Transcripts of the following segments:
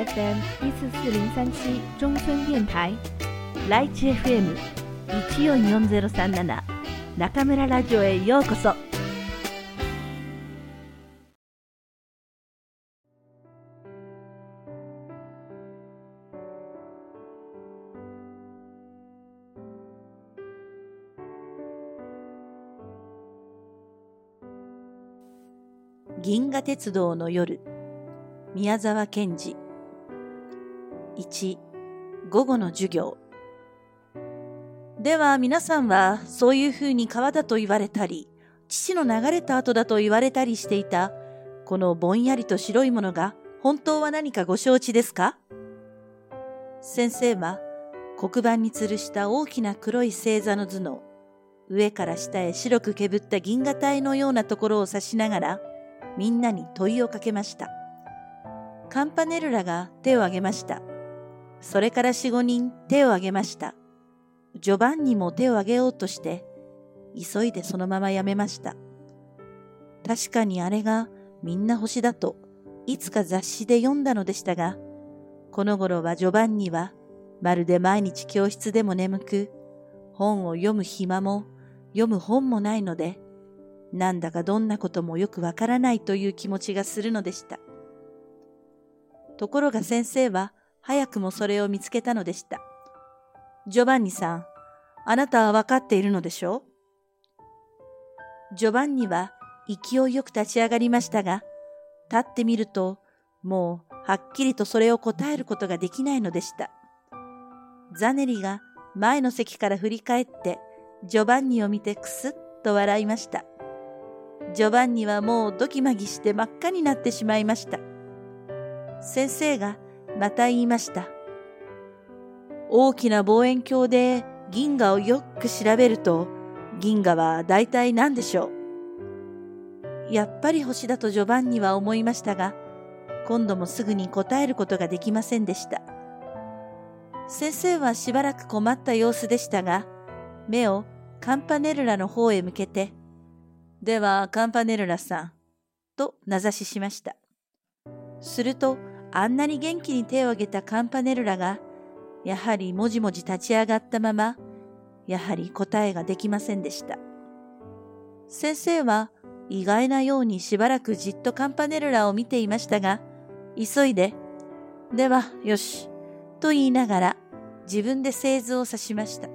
FM 一四四零三七中村電台。ライチ FM 一四四ゼロ三七。中村ラジオへようこそ。銀河鉄道の夜。宮沢賢治。1午後の授業では皆さんはそういうふうに川だと言われたり父の流れた後だと言われたりしていたこのぼんやりと白いものが本当は何かご承知ですか？先生は黒板に吊るした大きな黒い星座の図の上から下へ白くけぶった銀河帯のようなところを指しながらみんなに問いをかけました。カンパネルラが手を挙げました。それから四五人手を挙げました。ジョバンニも手を挙げようとして、急いでそのままやめました。確かにあれがみんな星だと、いつか雑誌で読んだのでしたが、この頃はジョバンニは、まるで毎日教室でも眠く、本を読む暇も、読む本もないので、なんだかどんなこともよくわからないという気持ちがするのでした。ところが先生は早くもそれを見つけたのでした。ジョバンニさん、あなたはわかっているのでしょう？ジョバンニは勢いよく立ち上がりましたが、立ってみると、もうはっきりとそれを答えることができないのでした。ザネリが前の席から振り返って、ジョバンニを見てくすっと笑いました。ジョバンニはもうドキマギして真っ赤になってしまいました。先生がまた言いました。大きな望遠鏡で銀河をよく調べると、銀河は大体何でしょう？やっぱり星だとジョバンニは思いましたが、今度もすぐに答えることができませんでした。先生はしばらく困った様子でしたが、目をカンパネルラの方へ向けて、では、カンパネルラさん、と名指ししました。すると、あんなに元気に手を挙げたカンパネルラが、やはりもじもじ立ち上がったまま、やはり答えができませんでした。先生は意外なようにしばらくじっとカンパネルラを見ていましたが、急いで、では、よし、と言いながら自分で製図を指しました。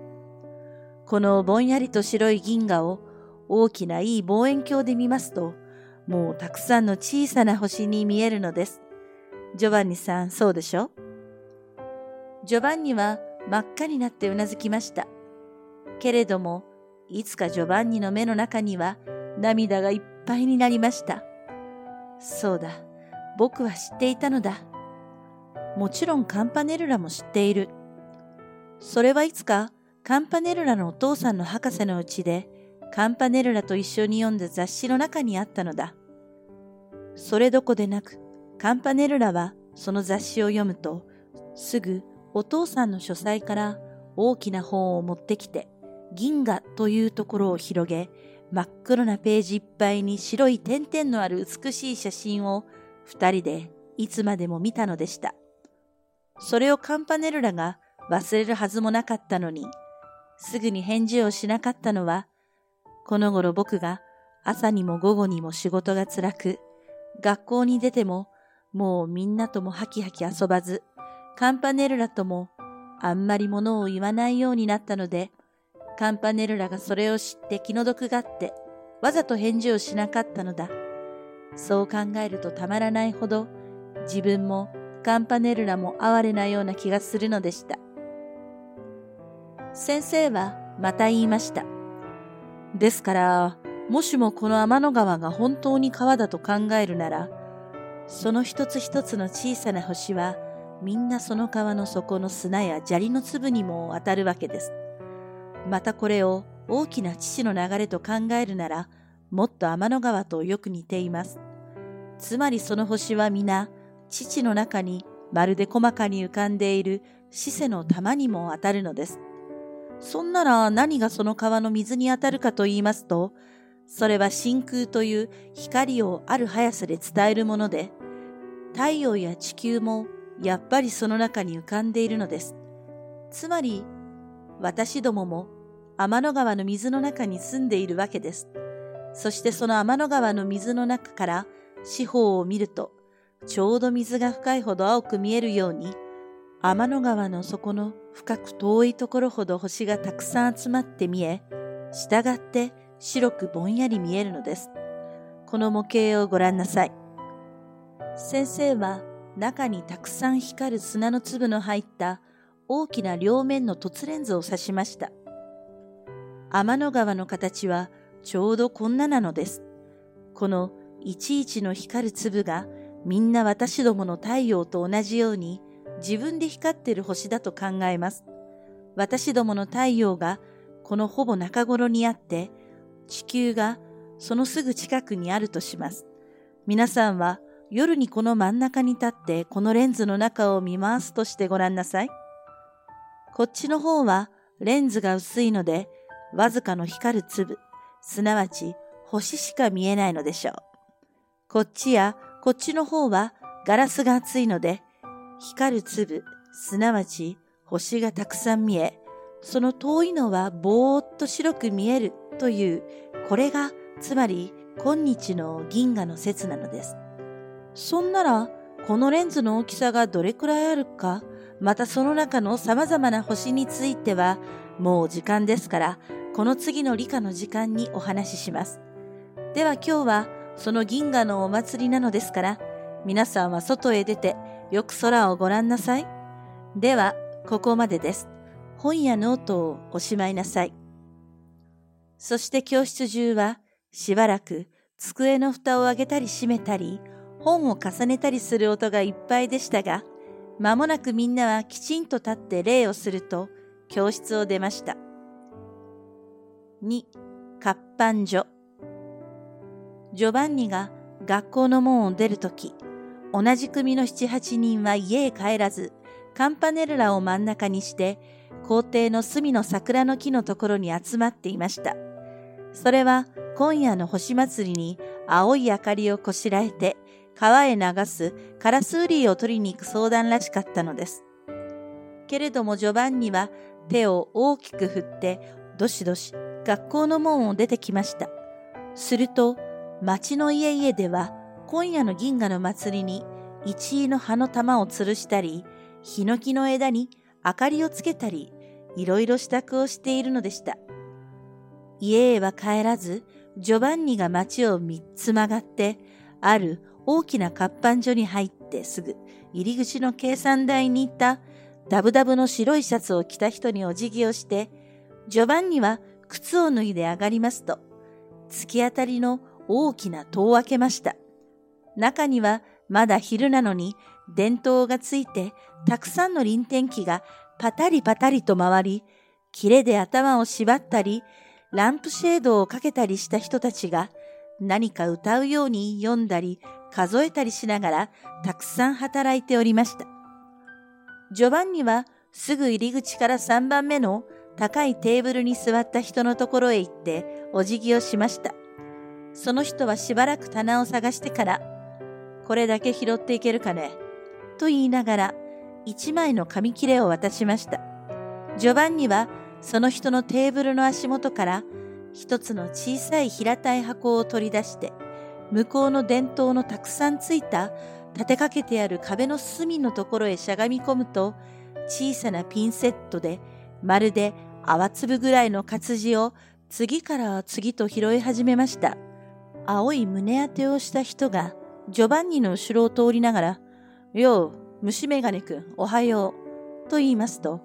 このぼんやりと白い銀河を大きないい望遠鏡で見ますと、もうたくさんの小さな星に見えるのです。ジョバンニさん、そうでしょ？ジョバンニは真っ赤になってうなずきました。けれども、いつかジョバンニの目の中には涙がいっぱいになりました。そうだ、僕は知っていたのだ。もちろんカンパネルラも知っている。それはいつかカンパネルラのお父さんの博士のうちでカンパネルラと一緒に読んだ雑誌の中にあったのだ。それどこでなく、カンパネルラはその雑誌を読むと、すぐお父さんの書斎から大きな本を持ってきて、銀河というところを広げ、真っ黒なページいっぱいに白い点々のある美しい写真を二人でいつまでも見たのでした。それをカンパネルラが忘れるはずもなかったのに、すぐに返事をしなかったのは、この頃僕が朝にも午後にも仕事が辛く、学校に出てももうみんなともハキハキ遊ばず、カンパネルラともあんまりものを言わないようになったので、カンパネルラがそれを知って気の毒がって、わざと返事をしなかったのだ。そう考えるとたまらないほど、自分もカンパネルラも哀れなような気がするのでした。先生はまた言いました。ですから、もしもこの天の川が本当に川だと考えるなら、その一つ一つの小さな星は、みんなその川の底の砂や砂利の粒にも当たるわけです。またこれを大きな父の流れと考えるなら、もっと天の川とよく似ています。つまりその星は皆、父の中にまるで細かに浮かんでいる死世の玉にも当たるのです。そんなら何がその川の水に当たるかと言いますと、それは真空という光をある速さで伝えるもので、太陽や地球もやっぱりその中に浮かんでいるのです。つまり、私どもも天の川の水の中に住んでいるわけです。そしてその天の川の水の中から四方を見ると、ちょうど水が深いほど青く見えるように、天の川の底の深く遠いところほど星がたくさん集まって見え、従って白くぼんやり見えるのです。この模型をご覧なさい。先生は中にたくさん光る砂の粒の入った大きな両面の凸レンズを指しました。天の川の形はちょうどこんななのです。このいちいちの光る粒がみんな私どもの太陽と同じように自分で光ってる星だと考えます。私どもの太陽がこのほぼ中頃にあって地球がそのすぐ近くにあるとします。皆さんは夜にこの真ん中に立ってこのレンズの中を見回すとしてごらんなさい。こっちの方はレンズが薄いのでわずかの光る粒、すなわち星しか見えないのでしょう。こっちやこっちの方はガラスが厚いので、光る粒、すなわち星がたくさん見え、その遠いのはぼーっと白く見えるという、これがつまり今日の銀河の説なのです。そんなら、このレンズの大きさがどれくらいあるか、またその中の様々な星については、もう時間ですから、この次の理科の時間にお話しします。では今日はその銀河のお祭りなのですから、皆さんは外へ出てよく空をご覧なさい。では、ここまでです。本やノートをおしまいなさい。そして教室中はしばらく机の蓋を上げたり閉めたり、本を重ねたりする音がいっぱいでしたが、間もなくみんなはきちんと立って礼をすると、教室を出ました。2、活版所。ジョバンニが学校の門を出るとき、同じ組の七八人は家へ帰らず、カンパネルラを真ん中にして、校庭の隅の桜の木のところに集まっていました。それは今夜の星祭りに青い明かりをこしらえて川へ流すカラスウリーを取りに行く相談らしかったのです。けれどもジョバンニは手を大きく振ってどしどし学校の門を出てきました。すると、町の家々では、今夜の銀河の祭りに、一位の葉の玉を吊るしたり、ヒノキの枝に明かりをつけたり、いろいろ支度をしているのでした。家へは帰らず、ジョバンニが町を三つ曲がって、ある大きな活版所に入ってすぐ、入り口の計算台に行ったダブダブの白いシャツを着た人にお辞儀をして、ジョバンニは靴を脱いで上がりますと、突き当たりの大きな戸を開けました。中にはまだ昼なのに電灯がついてたくさんの臨天機がパタリパタリと回り、キレで頭を縛ったり、ランプシェードをかけたりした人たちが何か歌うように読んだり数えたりしながらたくさん働いておりました。ジョバンニはすぐ入り口から3番目の高いテーブルに座った人のところへ行ってお辞儀をしました。その人はしばらく棚を探してから、これだけ拾っていけるかねと言いながら、一枚の紙切れを渡しました。ジョバンニはその人のテーブルの足元から一つの小さい平たい箱を取り出して、向こうの電灯のたくさんついた立てかけてある壁の隅のところへしゃがみ込むと、小さなピンセットでまるで泡粒ぐらいの活字を次から次と拾い始めました。青い胸当てをした人がジョバンニの後ろを通りながら、よう、虫眼鏡くん、おはよう、と言いますと、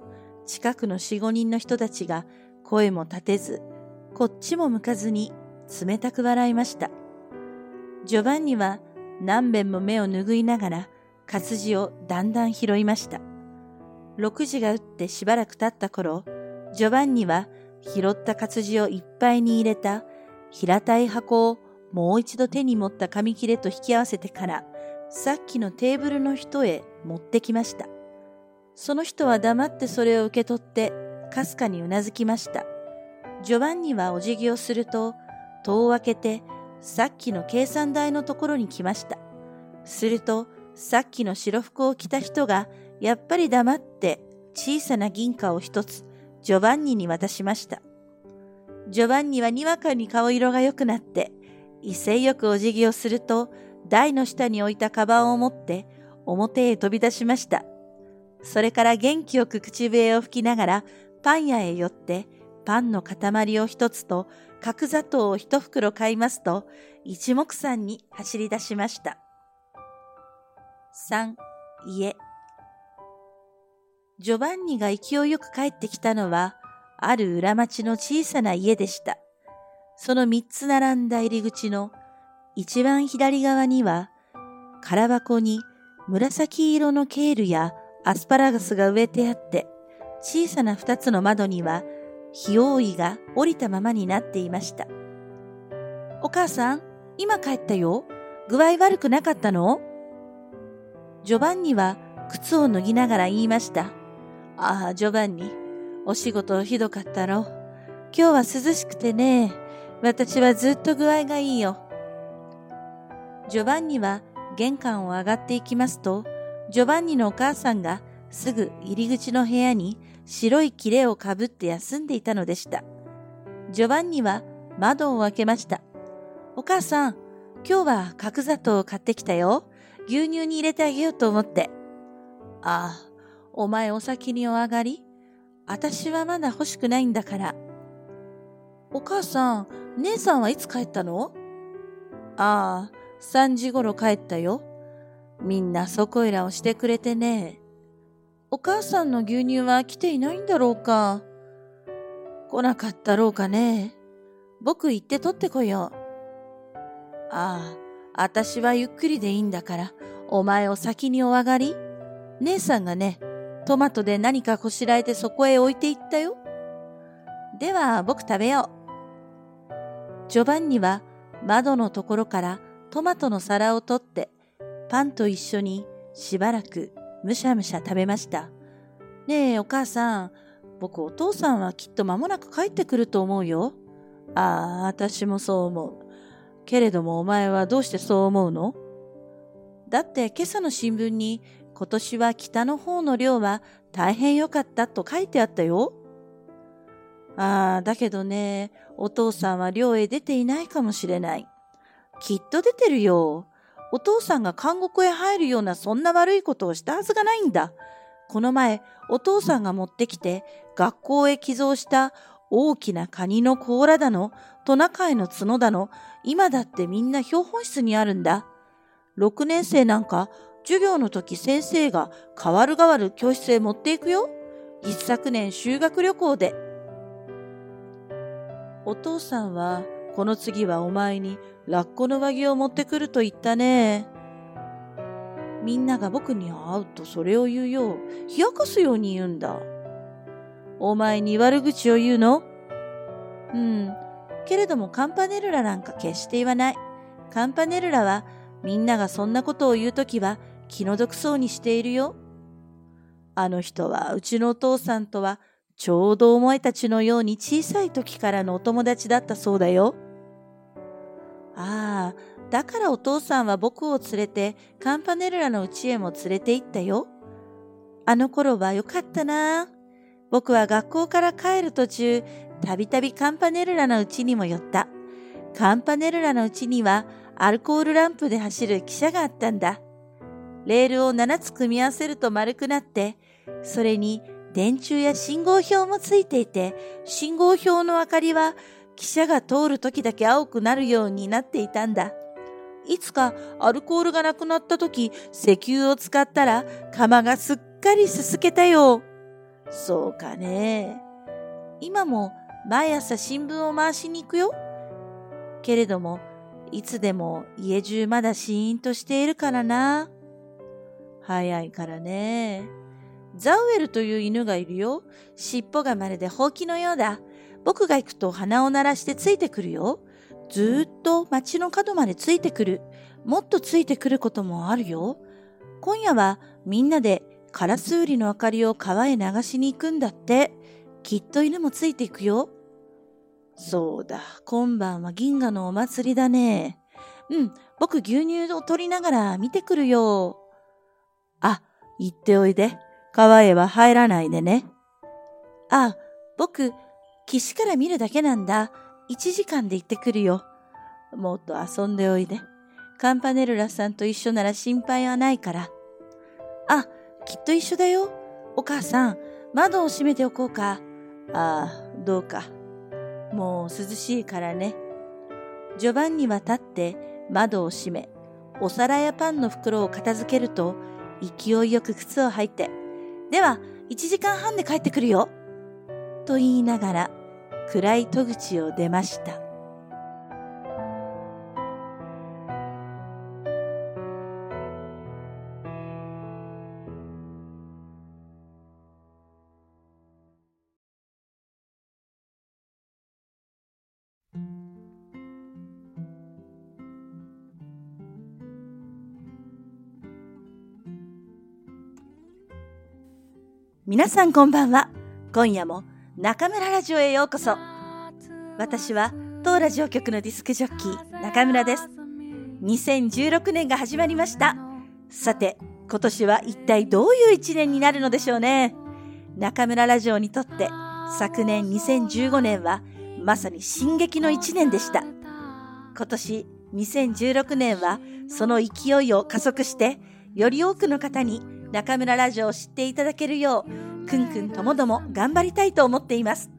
近くの四五人の人たちが声も立てず、こっちも向かずに冷たく笑いました。ジョバンニは何遍も目を拭いながら活字をだんだん拾いました。6時が打ってしばらく経った頃、ジョバンニは拾った活字をいっぱいに入れた平たい箱をもう一度手に持った紙切れと引き合わせてから、さっきのテーブルの人へ持ってきました。その人は黙ってそれを受け取って、かすかにうなずきました。ジョバンニはお辞儀をすると、戸を開けて、さっきの計算台のところに来ました。すると、さっきの白服を着た人がやっぱり黙って小さな銀貨を一つジョバンニに渡しました。ジョバンニはにわかに顔色が良くなって威勢よくお辞儀をすると台の下に置いたカバンを持って表へ飛び出しました。それから元気よく口笛を吹きながらパン屋へ寄ってパンの塊を一つと角砂糖を一袋買いますと一目散に走り出しました。3. 家ジョバンニが勢いよく帰ってきたのはある裏町の小さな家でした。その三つ並んだ入り口の一番左側には空箱に紫色のケールやアスパラガスが植えてあって、小さな二つの窓には、火覆いが降りたままになっていました。お母さん、今帰ったよ。具合悪くなかったの？ジョバンニは靴を脱ぎながら言いました。ああ、ジョバンニ、お仕事ひどかったろ。今日は涼しくてね、私はずっと具合がいいよ。ジョバンニは玄関を上がっていきますと、ジョバンニのお母さんがすぐ入り口の部屋に白い切れをかぶって休んでいたのでした。ジョバンニは窓を開けました。お母さん、今日は角砂糖を買ってきたよ。牛乳に入れてあげようと思って。ああ、お前お先にお上がり私はまだ欲しくないんだから。お母さん、姉さんはいつ帰ったの？ああ、3時頃帰ったよ。みんなそこいらをしてくれてね。お母さんの牛乳は来ていないんだろうか？来なかったろうかね？僕行って取ってこよう。ああ、あたしはゆっくりでいいんだから、お前を先にお上がり。姉さんがね、トマトで何かこしらえてそこへ置いていったよ。では僕食べよう。ジョバンニは窓のところからトマトの皿を取ってパンと一緒にしばらくむしゃむしゃ食べました。ねえ、お母さん、僕お父さんはきっと間もなく帰ってくると思うよ。ああ、私もそう思う。けれどもお前はどうしてそう思うの？だって今朝の新聞に今年は北の方の漁は大変良かったと書いてあったよ。ああ、だけどね、お父さんは漁へ出ていないかもしれない。きっと出てるよ。お父さんが監獄へ入るようなそんな悪いことをしたはずがないんだ。この前、お父さんが持ってきて学校へ寄贈した大きなカニの甲羅だの、トナカイの角だの、今だってみんな標本室にあるんだ。6年生なんか、授業の時先生が代わる代わる教室へ持っていくよ。一昨年修学旅行で。お父さんは、この次はお前にラッコの上着を持ってくると言ったね。みんなが僕に会うとそれを言うよう、冷やかすように言うんだ。お前に悪口を言うの？うん。けれどもカンパネルラなんか決して言わない。カンパネルラはみんながそんなことを言うときは気の毒そうにしているよ。あの人はうちのお父さんとはちょうどお前たちのように小さい時からのお友達だったそうだよ。ああ、だからお父さんは僕を連れてカンパネルラの家へも連れて行ったよ。あの頃はよかったな。僕は学校から帰る途中、たびたびカンパネルラの家にも寄った。カンパネルラの家にはアルコールランプで走る汽車があったんだ。レールを7つ組み合わせると丸くなって、それに電柱や信号表もついていて、信号表の明かりは汽車が通る時だけ青くなるようになっていたんだ。いつかアルコールがなくなった時、石油を使ったら釜がすっかりすすけたよ。そうかね。今も毎朝新聞を回しに行くよ。けれども、いつでも家中まだシーンとしているからな。早いからね。ザウエルという犬がいるよ。尻尾がまるでほうきのようだ。僕が行くと鼻を鳴らしてついてくるよ。ずっと街の角までついてくる。もっとついてくることもあるよ。今夜はみんなでカラスウリの明かりを川へ流しに行くんだって。きっと犬もついていくよ。そうだ、今晩は銀河のお祭りだね。うん、僕牛乳を取りながら見てくるよ。あ、行っておいで。川へは入らないでね。あ、僕、岸から見るだけなんだ。1時間で行ってくるよ。もっと遊んでおいで。カンパネルラさんと一緒なら心配はないから。あ、きっと一緒だよ。お母さん、窓を閉めておこうか。ああ、どうか。もう涼しいからね。ジョバンニは立って窓を閉め、お皿やパンの袋を片付けると、勢いよく靴を履いて、では、1時間半で帰ってくるよ。と言いながら、暗い戸口を出ました。皆さんこんばんは。今夜も中村ラジオへようこそ。私は当ラジオ局のディスクジョッキー中村です。2016年が始まりました。さて、今年は一体どういう一年になるのでしょうね。中村ラジオにとって昨年2015年はまさに進撃の一年でした。今年2016年はその勢いを加速してより多くの方に中村ラジオを知っていただけるよう、くんくんともども頑張りたいと思っています。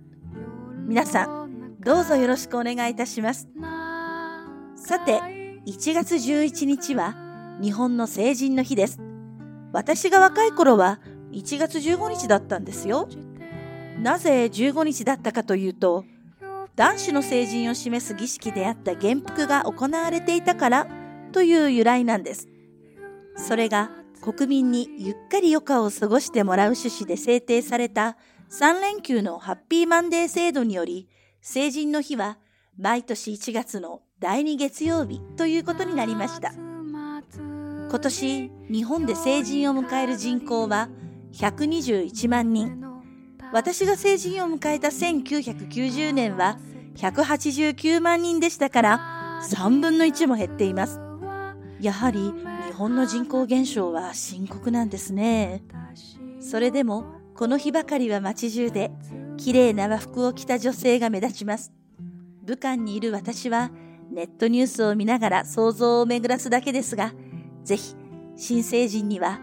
皆さん、どうぞよろしくお願いいたします。さて、1月11日は日本の成人の日です。私が若い頃は1月15日だったんですよ。なぜ15日だったかというと、男子の成人を示す儀式であった元服が行われていたからという由来なんです。それが国民にゆっかり余暇を過ごしてもらう趣旨で制定された3連休のハッピーマンデー制度により、成人の日は毎年1月の第2月曜日ということになりました。今年、日本で成人を迎える人口は121万人。私が成人を迎えた1990年は189万人でしたから3分の1も減っています。やはり日本の人口減少は深刻なんですね。それでも、この日ばかりは街中で、綺麗な和服を着た女性が目立ちます。武漢にいる私は、ネットニュースを見ながら想像を巡らすだけですが、ぜひ、新成人には、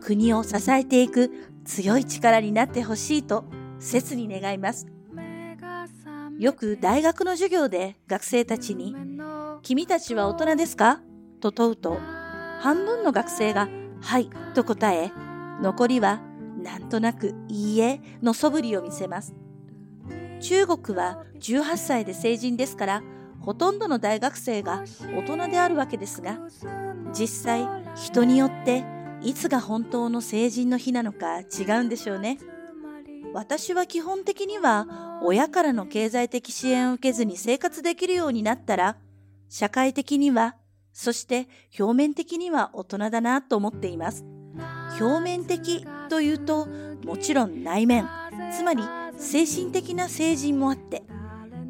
国を支えていく強い力になってほしいと、切に願います。よく大学の授業で学生たちに、君たちは大人ですか？と問うと、半分の学生が、はい、と答え、残りは、なんとなく、いいえ、の素振りを見せます。中国は18歳で成人ですから、ほとんどの大学生が大人であるわけですが、実際、人によって、いつが本当の成人の日なのか違うんでしょうね。私は基本的には、親からの経済的支援を受けずに生活できるようになったら、社会的にはそして表面的には大人だなと思っています。表面的というと、もちろん内面、つまり精神的な成人もあって、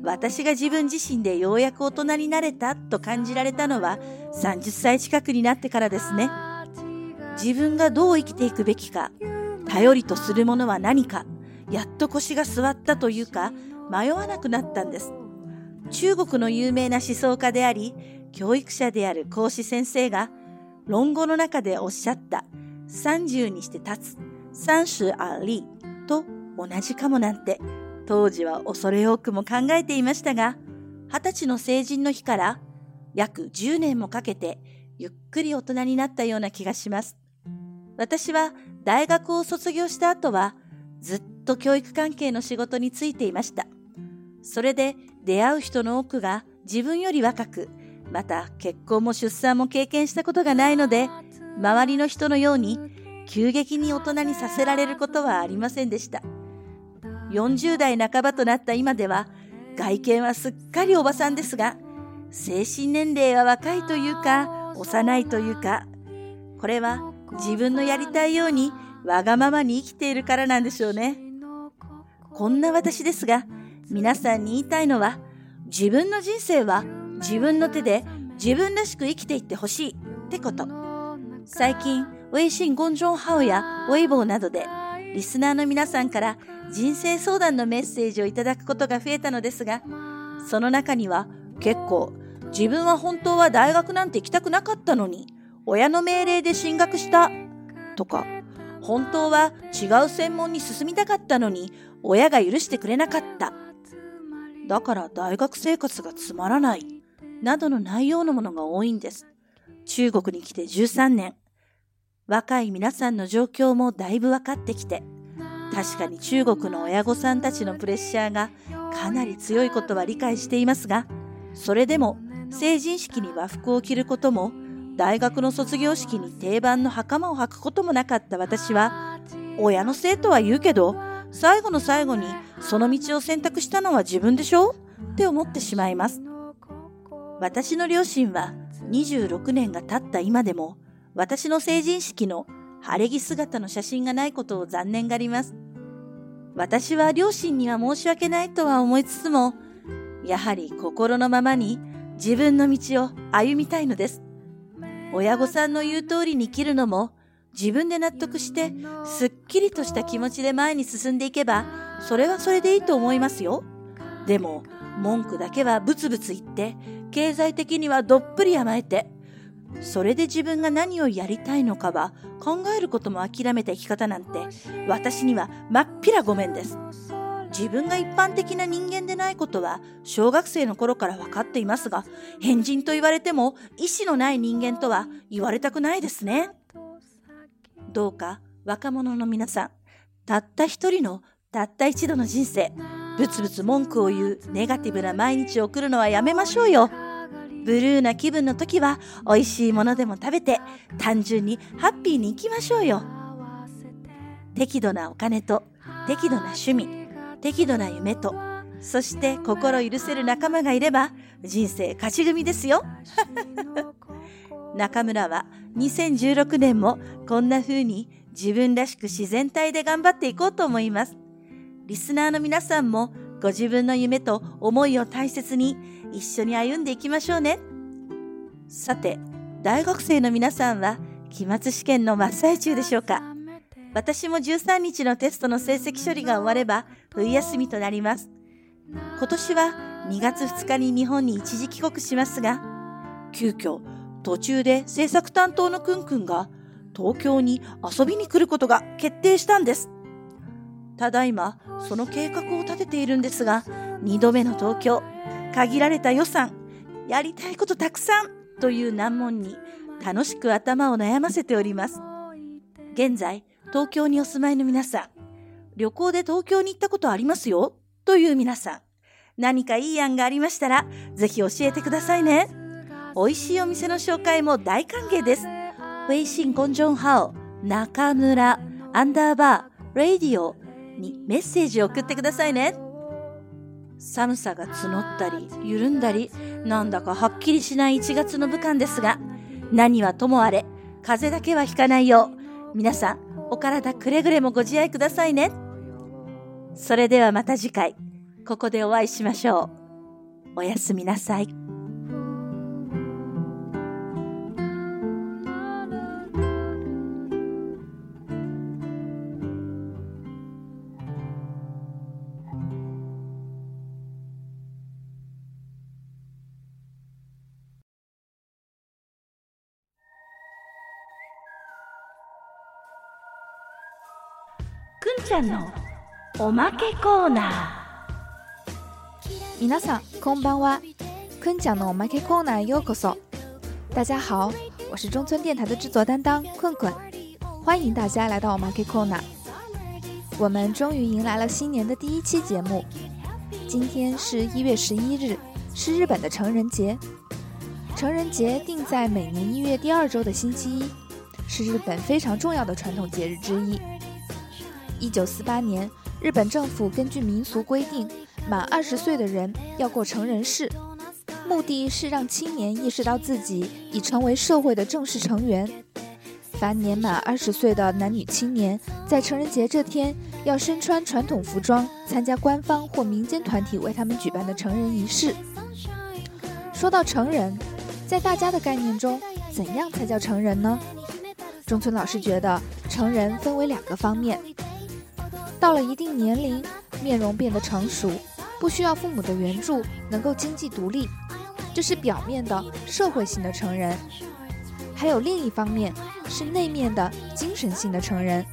私が自分自身でようやく大人になれたと感じられたのは30歳近くになってからですね。自分がどう生きていくべきか、頼りとするものは何か、やっと腰が座ったというか、迷わなくなったんです。中国の有名な思想家であり、教育者である講師先生が論語の中でおっしゃった30にして立つ三種ありと同じかもなんて当時は恐れ多くも考えていましたが二十歳の成人の日から約10年もかけてゆっくり大人になったような気がします。私は大学を卒業した後はずっと教育関係の仕事に就いていました。それで出会う人の多くが自分より若くまた結婚も出産も経験したことがないので、周りの人のように急激に大人にさせられることはありませんでした。40代半ばとなった今では、外見はすっかりおばさんですが、精神年齢は若いというか、幼いというか、これは自分のやりたいようにわがままに生きているからなんでしょうね。こんな私ですが、皆さんに言いたいのは、自分の人生は自分の手で自分らしく生きていってほしいってこと。最近微信公众号やウェイボーなどで、リスナーの皆さんから人生相談のメッセージをいただくことが増えたのですが、その中には結構自分は本当は大学なんて行きたくなかったのに、親の命令で進学したとか、本当は違う専門に進みたかったのに、親が許してくれなかった。だから大学生活がつまらない。などの内容のものが多いんです。中国に来て13年。若い皆さんの状況もだいぶ分かってきて、確かに中国の親御さんたちのプレッシャーがかなり強いことは理解していますが、それでも成人式に和服を着ることも、大学の卒業式に定番の袴を履くこともなかった私は、親のせいとは言うけど、最後の最後にその道を選択したのは自分でしょ？って思ってしまいます。私の両親は26年が経った今でも私の成人式の晴れ着姿の写真がないことを残念がります。私は両親には申し訳ないとは思いつつも、やはり心のままに自分の道を歩みたいのです。親御さんの言う通りに生きるのも自分で納得してすっきりとした気持ちで前に進んでいけばそれはそれでいいと思いますよ。でも文句だけはブツブツ言って経済的にはどっぷり甘えて、それで自分が何をやりたいのかは考えることも諦めた生き方なんて私にはまっぴらごめんです。自分が一般的な人間でないことは小学生の頃から分かっていますが、変人と言われても意志のない人間とは言われたくないですね。どうか若者の皆さん、たった一人のたった一度の人生、ブツブツ文句を言うネガティブな毎日を送るのはやめましょうよ。ブルーな気分の時は美味しいものでも食べて単純にハッピーに生きましょうよ。適度なお金と適度な趣味、適度な夢とそして心許せる仲間がいれば人生勝ち組ですよ。中村は2016年もこんな風に自分らしく自然体で頑張っていこうと思います。リスナーの皆さんもご自分の夢と思いを大切に一緒に歩んでいきましょうね。さて、大学生の皆さんは期末試験の真っ最中でしょうか私も13日のテストの成績処理が終われば冬休みとなります。今年は2月2日に日本に一時帰国しますが、急遽途中で制作担当のくんくんが東京に遊びに来ることが決定したんです。ただいまその計画を立てているんですが、2度目の東京、限られた予算、やりたいことたくさんという難問に楽しく頭を悩ませております。現在、東京にお住まいの皆さん、旅行で東京に行ったことありますよ？という皆さん、何かいい案がありましたら、ぜひ教えてくださいね。美味しいお店の紹介も大歓迎です。微信公众号、中村、アンダーバー、ラディオ、にメッセージを送ってくださいね。寒さが募ったり、緩んだり、なんだかはっきりしない1月の武漢ですが、何はともあれ、風邪だけはひかないよう、皆さん、お体くれぐれもご自愛くださいね。それではまた次回、ここでお会いしましょう。おやすみなさい。ゃんのおまけコーナー皆さんこんばんはくんちゃんのおまけコーナーようこそ大家好我是中村电台的制作担当困困欢迎大家来到我们 K Corner。我们终于迎来了新年的第一期节目。今天是一月十一日，是日本的成人节。成人节定在每年一月第二周的星期一，是日本非常重要的传统节日之一。 一九四八年，日本政府根据民俗规定，满二十岁的人要过成人式，目的是让青年意识到自己已成为社会的正式成员。凡年满二十岁的男女青年，在成人节这天要身穿传统服装，参加官方或民间团体为他们举办的成人仪式。说到成人，在大家的概念中，怎样才叫成人呢？中村老师觉得成人分为两个方面：到了一定年龄，面容变得成熟，不需要父母的援助，能够经济独立，这是表面的社会性的成人；还有另一方面是内面的精神性的成人。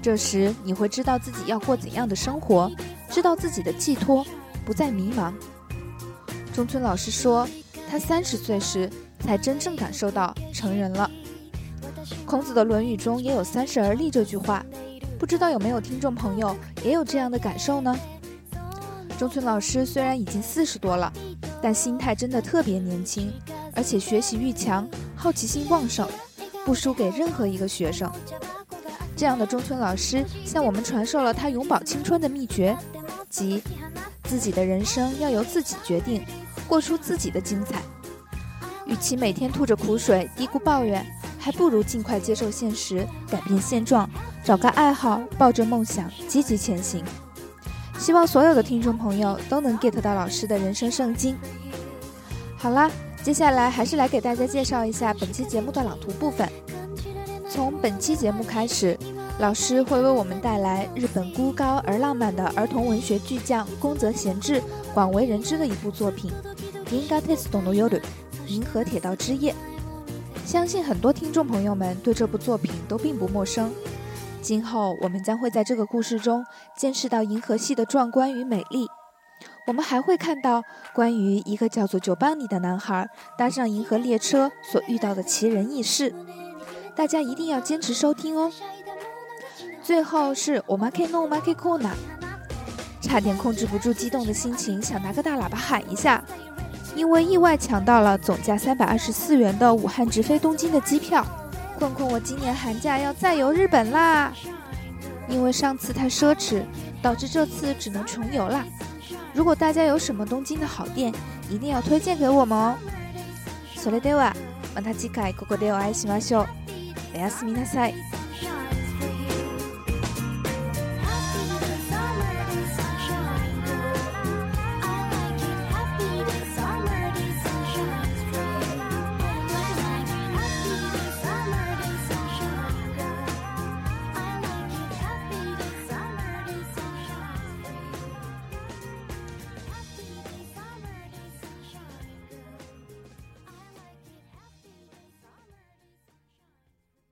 这时你会知道自己要过怎样的生活，知道自己的寄托，不再迷茫。中村老师说，他三十岁时才真正感受到成人了。孔子的《论语》中也有“三十而立”这句话，不知道有没有听众朋友也有这样的感受呢？中村老师虽然已经四十多了，但心态真的特别年轻，而且学习欲强，好奇心旺盛，不输给任何一个学生。这样的中村老师向我们传授了他永葆青春的秘诀，即自己的人生要由自己决定，过出自己的精彩。与其每天吐着苦水、嘀咕抱怨。还不如尽快接受现实，改变现状，找个爱好，抱着梦想，积极前行。希望所有的听众朋友都能 get 到老师的人生圣经。好啦，接下来还是来给大家介绍一下本期节目的朗读部分。从本期节目开始，老师会为我们带来日本孤高而浪漫的儿童文学巨匠宫泽贤治广为人知的一部作品《银河铁道の夜》（银河铁道之夜）。相信很多听众朋友们对这部作品都并不陌生。今后我们将会在这个故事中见识到银河系的壮观与美丽。我们还会看到关于一个叫做九邦里的男孩搭上银河列车所遇到的奇人异事。大家一定要坚持收听哦。最后是 Omake no Omake Kona，差点控制不住激动的心情，想拿个大喇叭喊一下。因为意外抢到了总价三百二十四元的武汉直飞东京的机票，困困，我今年寒假要再游日本啦！因为上次太奢侈，导致这次只能穷游啦。如果大家有什么东京的好店，一定要推荐给我们哦。それではまた次回ここでお会いしましょう。おやすみなさい。